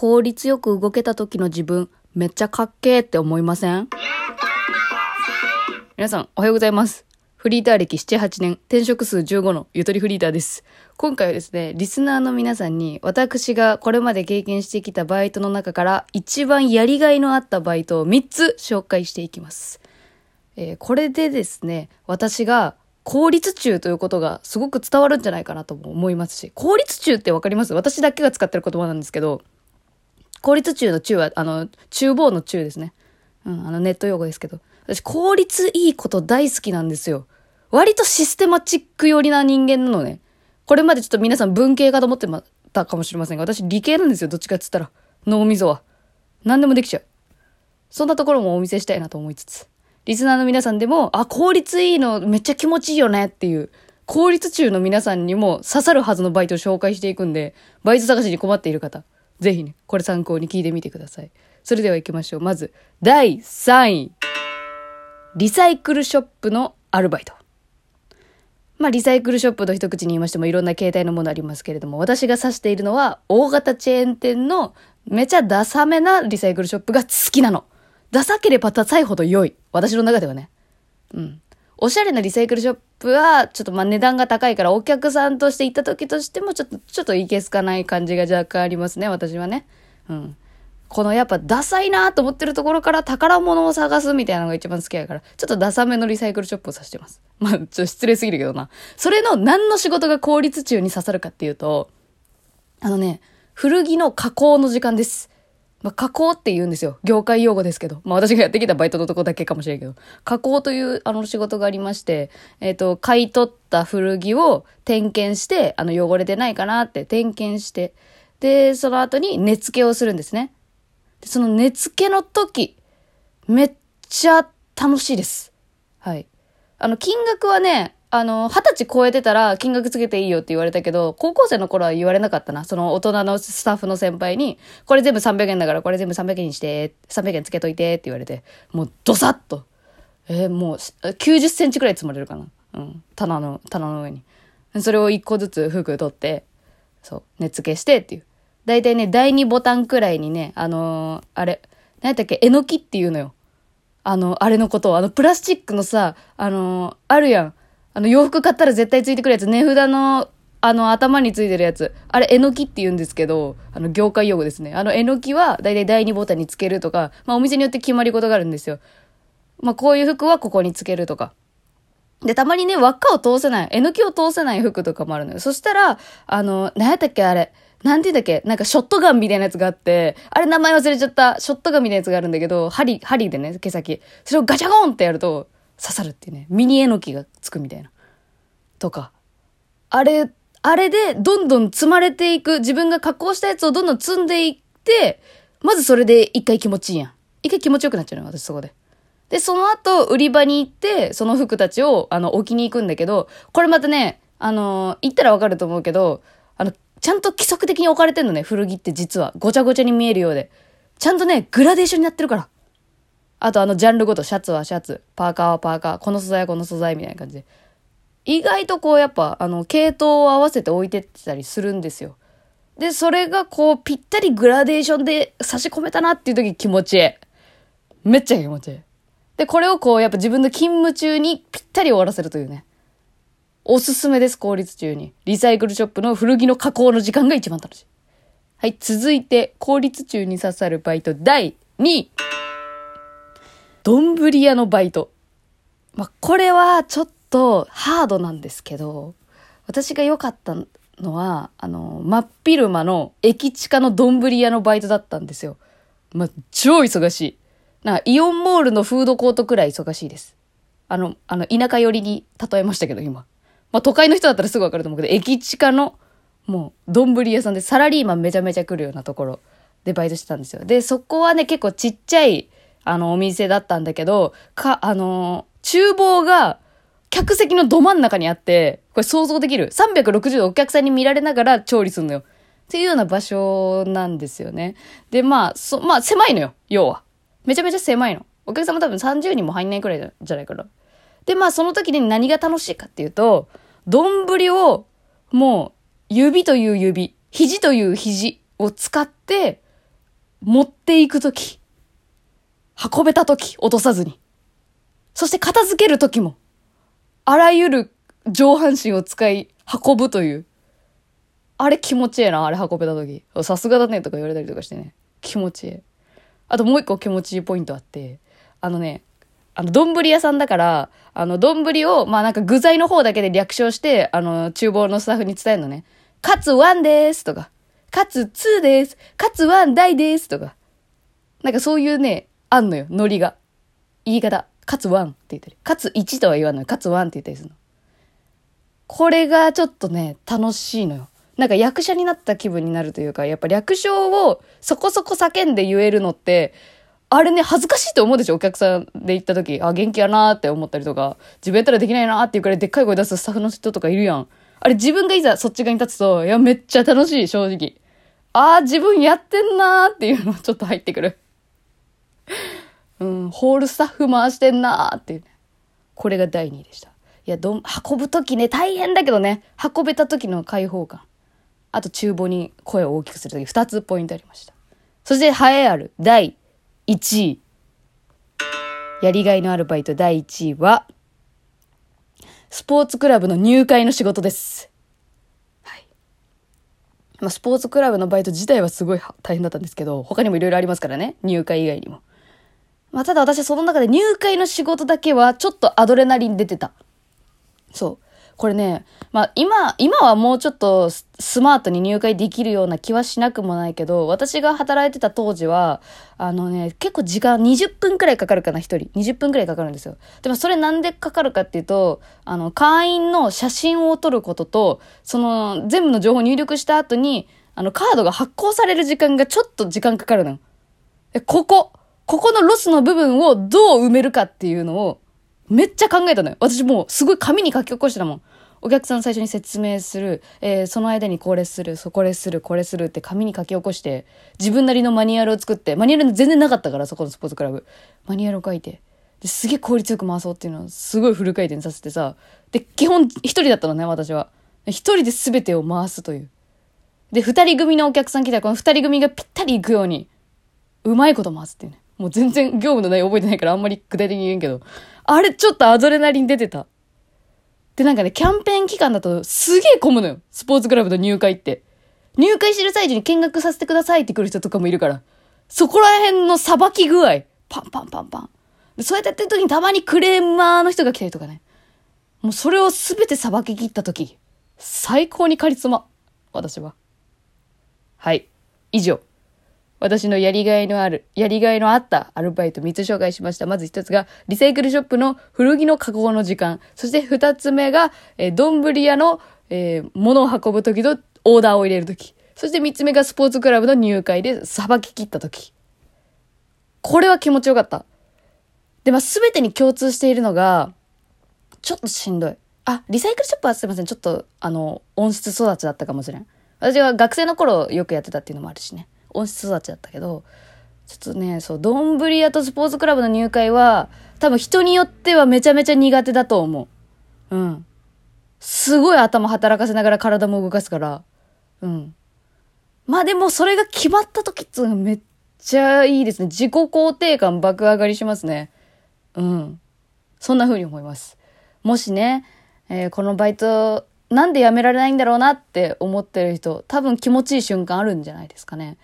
効率よく動けた時の自分、めっちゃかっけーって思いません？皆さん、おはようございます。フリーター歴7、8年、転職数15のゆとりフリーターです。今回はですね、リスナーの皆さんに、私がこれまで経験してきたバイトの中から、一番やりがいのあったバイトを3つ紹介していきます。えーこれでですね、私が効率中ということがすごく伝わるんじゃないかなとも思いますし、効率中ってわかります？私だけが使ってる言葉なんですけど、効率中の中は、あの、厨房の中ですね。うん、あの、ネット用語ですけど。私、効率いいこと大好きなんですよ。割とシステマチック寄りな人間なのね。これまでちょっと皆さん文系かと思ってまたかもしれませんが、私理系なんですよ。どっちかっつったら。脳みそは。何でもできちゃう。そんなところもお見せしたいなと思いつつ。リスナーの皆さんでも、あ、効率いいのめっちゃ気持ちいいよねっていう、効率中の皆さんにも刺さるはずのバイトを紹介していくんで、バイト探しに困っている方、ぜひね、これ参考に聞いてみてください。それでは行きましょう。まず、第3位。リサイクルショップのアルバイト。まあ、リサイクルショップの一口に言いましてもいろんな形態のものありますけれども、私が指しているのは、大型チェーン店のめちゃダサめなリサイクルショップが好きなの。ダサければダサいほど良い。私の中ではね。うん。おしゃれなリサイクルショップは、ちょっとまあ値段が高いから、お客さんとして行った時としても、ちょっと、ちょっといけすかない感じが若干ありますね、私はね。うん。このやっぱダサいなと思ってるところから宝物を探すみたいなのが一番好きやから、ちょっとダサめのリサイクルショップを指してます。まあ、ちょっと失礼すぎるけどな。それの何の仕事が効率中に刺さるかっていうと、あのね、古着の加工の時間です。まあ、加工って言うんですよ。業界用語ですけど。まあ私がやってきたバイトのとこだけかもしれんけど。加工というあの仕事がありまして、えっ、と、買い取った古着を点検して、あの汚れてないかなって点検して、で、その後に値付けをするんですね。でその値付けの時、めっちゃ楽しいです。はい。あの、金額はね、あの、二十歳超えてたら金額つけていいよって言われたけど、高校生の頃は言われなかったな。その大人のスタッフの先輩に、これ全部300円だからこれ全部300円にして、300円つけといてって言われて、もうドサッと。えーもう90センチくらい積まれるかな。うん。棚の、棚の上に。それを一個ずつ服取って、そう、値付けしてっていう。だいたいね、第2ボタンくらいにね、あのーあれ、何やったっけ、えのきっていうのよ。あの、あれのことを、あの、プラスチックのさ、あのーあるやん。あの、洋服買ったら絶対ついてくるやつ、値札の、あの、頭についてるやつ。あれ、えのきって言うんですけど、あの、業界用語ですね。あの、えのきは、だいたい第2ボタンにつけるとか、まあ、お店によって決まり事があるんですよ。まあ、こういう服はここにつけるとか。で、たまにね、輪っかを通せない、えのきを通せない服とかもあるのよ。そしたら、あの、何やったっけ、あれ。なんて言うんだっけなんかショットガンみたいなやつがあって、あれ名前忘れちゃった。ショットガンみたいなやつがあるんだけど、針、針でね、毛先。それをガチャゴンってやると、刺さるっていうね。ミニえのきがつくみたいな。とか。あれ、あれでどんどん積まれていく、自分が加工したやつをどんどん積んでいって、まずそれで一回気持ちいいやん。一回気持ちよくなっちゃうのよ、私そこで。で、その後、売り場に行って、その服たちを、あの、置きに行くんだけど、これまたね、あの行ったらわかると思うけど、あの、ちゃんと規則的に置かれてんのね、古着って実は。ごちゃごちゃに見えるようで。ちゃんとね、グラデーションになってるから。あと、あの、ジャンルごと、シャツはシャツ、パーカーはパーカー、この素材はこの素材みたいな感じで。意外とこう、やっぱ、あの、系統を合わせて置いてってたりするんですよ。で、それがこう、ぴったりグラデーションで差し込めたなっていう時気持ちいい。めっちゃ気持ちいい。で、これをこう、やっぱ自分の勤務中にぴったり終わらせるというね。おすすめです、効率中に。リサイクルショップの古着の加工の時間が一番楽しい。はい、続いて、効率中に刺さるバイト第2位。丼屋のバイト。まあ、これはちょっとハードなんですけど、私が良かったのは、あの、真っ昼間の駅地下の丼屋のバイトだったんですよ。まあ、超忙しい。なイオンモールのフードコートくらい忙しいです。あの、あの、田舎寄りに例えましたけど、今。まあ、都会の人だったらすぐわかると思うけど、駅地下の、もう、丼屋さんでサラリーマンめちゃめちゃ来るようなところでバイトしてたんですよ。で、そこはね、結構ちっちゃい、あの、お店だったんだけど、か、あの厨房が、客席のど真ん中にあって、これ想像できる ?360 度お客さんに見られながら調理するのよ。っていうような場所なんですよね。で、まあ、そ、まあ、狭いのよ、要は。めちゃめちゃ狭いの。お客様多分30人も入んないくらいじゃないかな。で、まあ、その時に何が楽しいかっていうと、丼を、もう、指という指、肘という肘を使って、持っていくとき、運べたとき、落とさずに。そして片付けるときも、あらゆる上半身を使い運ぶという。あれ気持ちええな、あれ運べたとき。さすがだねとか言われたりとかしてね。気持ちいい。あともう一個気持ちいいポイントあって、あのね、あの、丼屋さんだから、あの、丼を、まあなんか具材の方だけで略称して、あの、厨房のスタッフに伝えるのね。カツワンですとか、カツツーです。カツワン大ですとか。なんかそういうね、あんのよ、ノリが。言い方。カツワンって言ったり。カツ1とは言わない。カツワンって言ったりするの。これがちょっとね、楽しいのよ。なんか役者になった気分になるというか、やっぱ略称をそこそこ叫んで言えるのって、あれね、恥ずかしいと思うでしょお客さんで行った時。あ、元気やなーって思ったりとか、自分やったらできないなーっていうくらいでっかい声出すスタッフの人とかいるやん。あれ自分がいざそっち側に立つと、いや、めっちゃ楽しい、正直。あー、自分やってんなーっていうのちょっと入ってくる。うん、ホールスタッフ回してんなーっていう、ね。これが第2位でした。いや、ど、運ぶ時ね、大変だけどね、運べた時の解放感。あと厨房に声を大きくするとき2つポイントありました。そして栄えある第1位。やりがいのあるバイト第1位は、スポーツクラブの入会の仕事です。はい。まあ、スポーツクラブのバイト自体はすごい大変だったんですけど、他にもいろいろありますからね。入会以外にも。まあ、ただ私はその中で入会の仕事だけはちょっとアドレナリン出てた。そう。これね、まあ今、今はもうちょっとスマートに入会できるような気はしなくもないけど、私が働いてた当時は、あのね、結構時間20分くらいかかるかな、一人。20分くらいかかるんですよ。でもそれなんでかかるかっていうと、あの、会員の写真を撮ることと、その、全部の情報を入力した後に、あの、カードが発行される時間がちょっと時間かかるのよ。ここ、ここのロスの部分をどう埋めるかっていうのを、めっちゃ考えたのよ。私もうすごい紙に書き起こしてたもん。お客さん最初に説明する、えー、その間にこれする、そこれする、これするって紙に書き起こして、自分なりのマニュアルを作って、マニュアル全然なかったから、そこのスポーツクラブ。マニュアルを書いて、ですげえ効率よく回そうっていうのをすごいフル回転させてさ、で、基本一人だったのね、私は。一人で全てを回すという。で、二人組のお客さん来たら、この二人組がぴったり行くように、うまいこと回すっていうね。もう全然業務の内容覚えてないからあんまり具体的に言うんけど、あれちょっとアドレナリン出てた。で、なんかね、キャンペーン期間だとすげえ混むのよ。スポーツクラブの入会って。入会してる最中に見学させてくださいって来る人とかもいるから、そこら辺のさばき具合、パンパンパンパン。そうやってやってる時にたまにクレーマーの人が来たりとかね。もうそれをすべてさばき切った時、最高にカリスマ。私は。はい。以上。私のやりがいのある、やりがいのあったアルバイト3つ紹介しました。まず1つが、リサイクルショップの古着の加工の時間。そして2つ目が、えー、丼屋の、えー、物を運ぶ時とオーダーを入れる時。そして3つ目がスポーツクラブの入会でさばき切った時。これは気持ちよかった。で、まあ、すべてに共通しているのが、ちょっとしんどい。あ、リサイクルショップはすいません。ちょっと、あの、温室育ちだったかもしれん。私は学生の頃よくやってたっていうのもあるしね。温室育ちだったけど、ちょっとね、そう、丼屋とスポーツクラブの入会は、多分人によってはめちゃめちゃ苦手だと思う。うん。すごい頭働かせながら体も動かすから。うん。まあでもそれが決まった時っつうのめっちゃいいですね。自己肯定感爆上がりしますね。うん。そんな風に思います。もしね、えー、このバイト、なんで辞められないんだろうなって思ってる人、多分気持ちいい瞬間あるんじゃないですかね。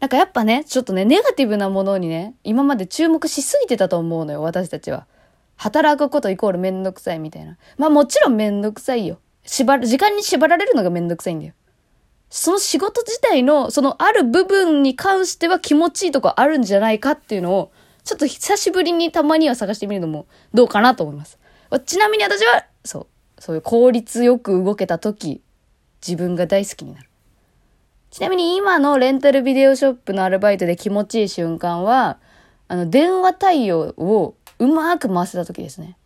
なんかやっぱね、ちょっとね、ネガティブなものにね、今まで注目しすぎてたと思うのよ、私たちは。働くことイコールめんどくさいみたいな。まあもちろんめんどくさいよ。縛る、時間に縛られるのがめんどくさいんだよ。その仕事自体の、そのある部分に関しては気持ちいいとこあるんじゃないかっていうのを、ちょっと久しぶりにたまには探してみるのもどうかなと思います。ちなみに私は、そう、そういう効率よく動けた時、自分が大好きになる。ちなみに今のレンタルビデオショップのアルバイトで気持ちいい瞬間は、あの、電話対応をうまく回せた時ですね。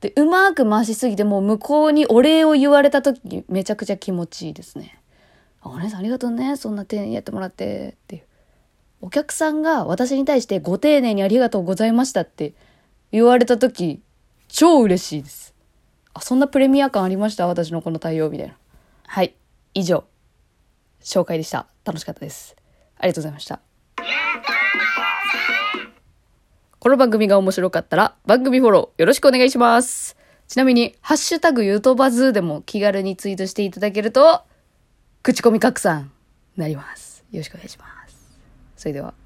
で、うまく回しすぎてもう向こうにお礼を言われた時めちゃくちゃ気持ちいいですね。お姉さんありがとうね。そんな丁寧にやってもらってっていう。お客さんが私に対してご丁寧にありがとうございましたって言われた時、超嬉しいです。あ、そんなプレミア感ありました？私のこの対応みたいな。はい。以上。紹介でした。楽しかったです。ありがとうございました。この番組が面白かったら番組フォローよろしくお願いします。ちなみに、ハッシュタグユートバズーでも気軽にツイートしていただけると、口コミ拡散になります。よろしくお願いします。それでは。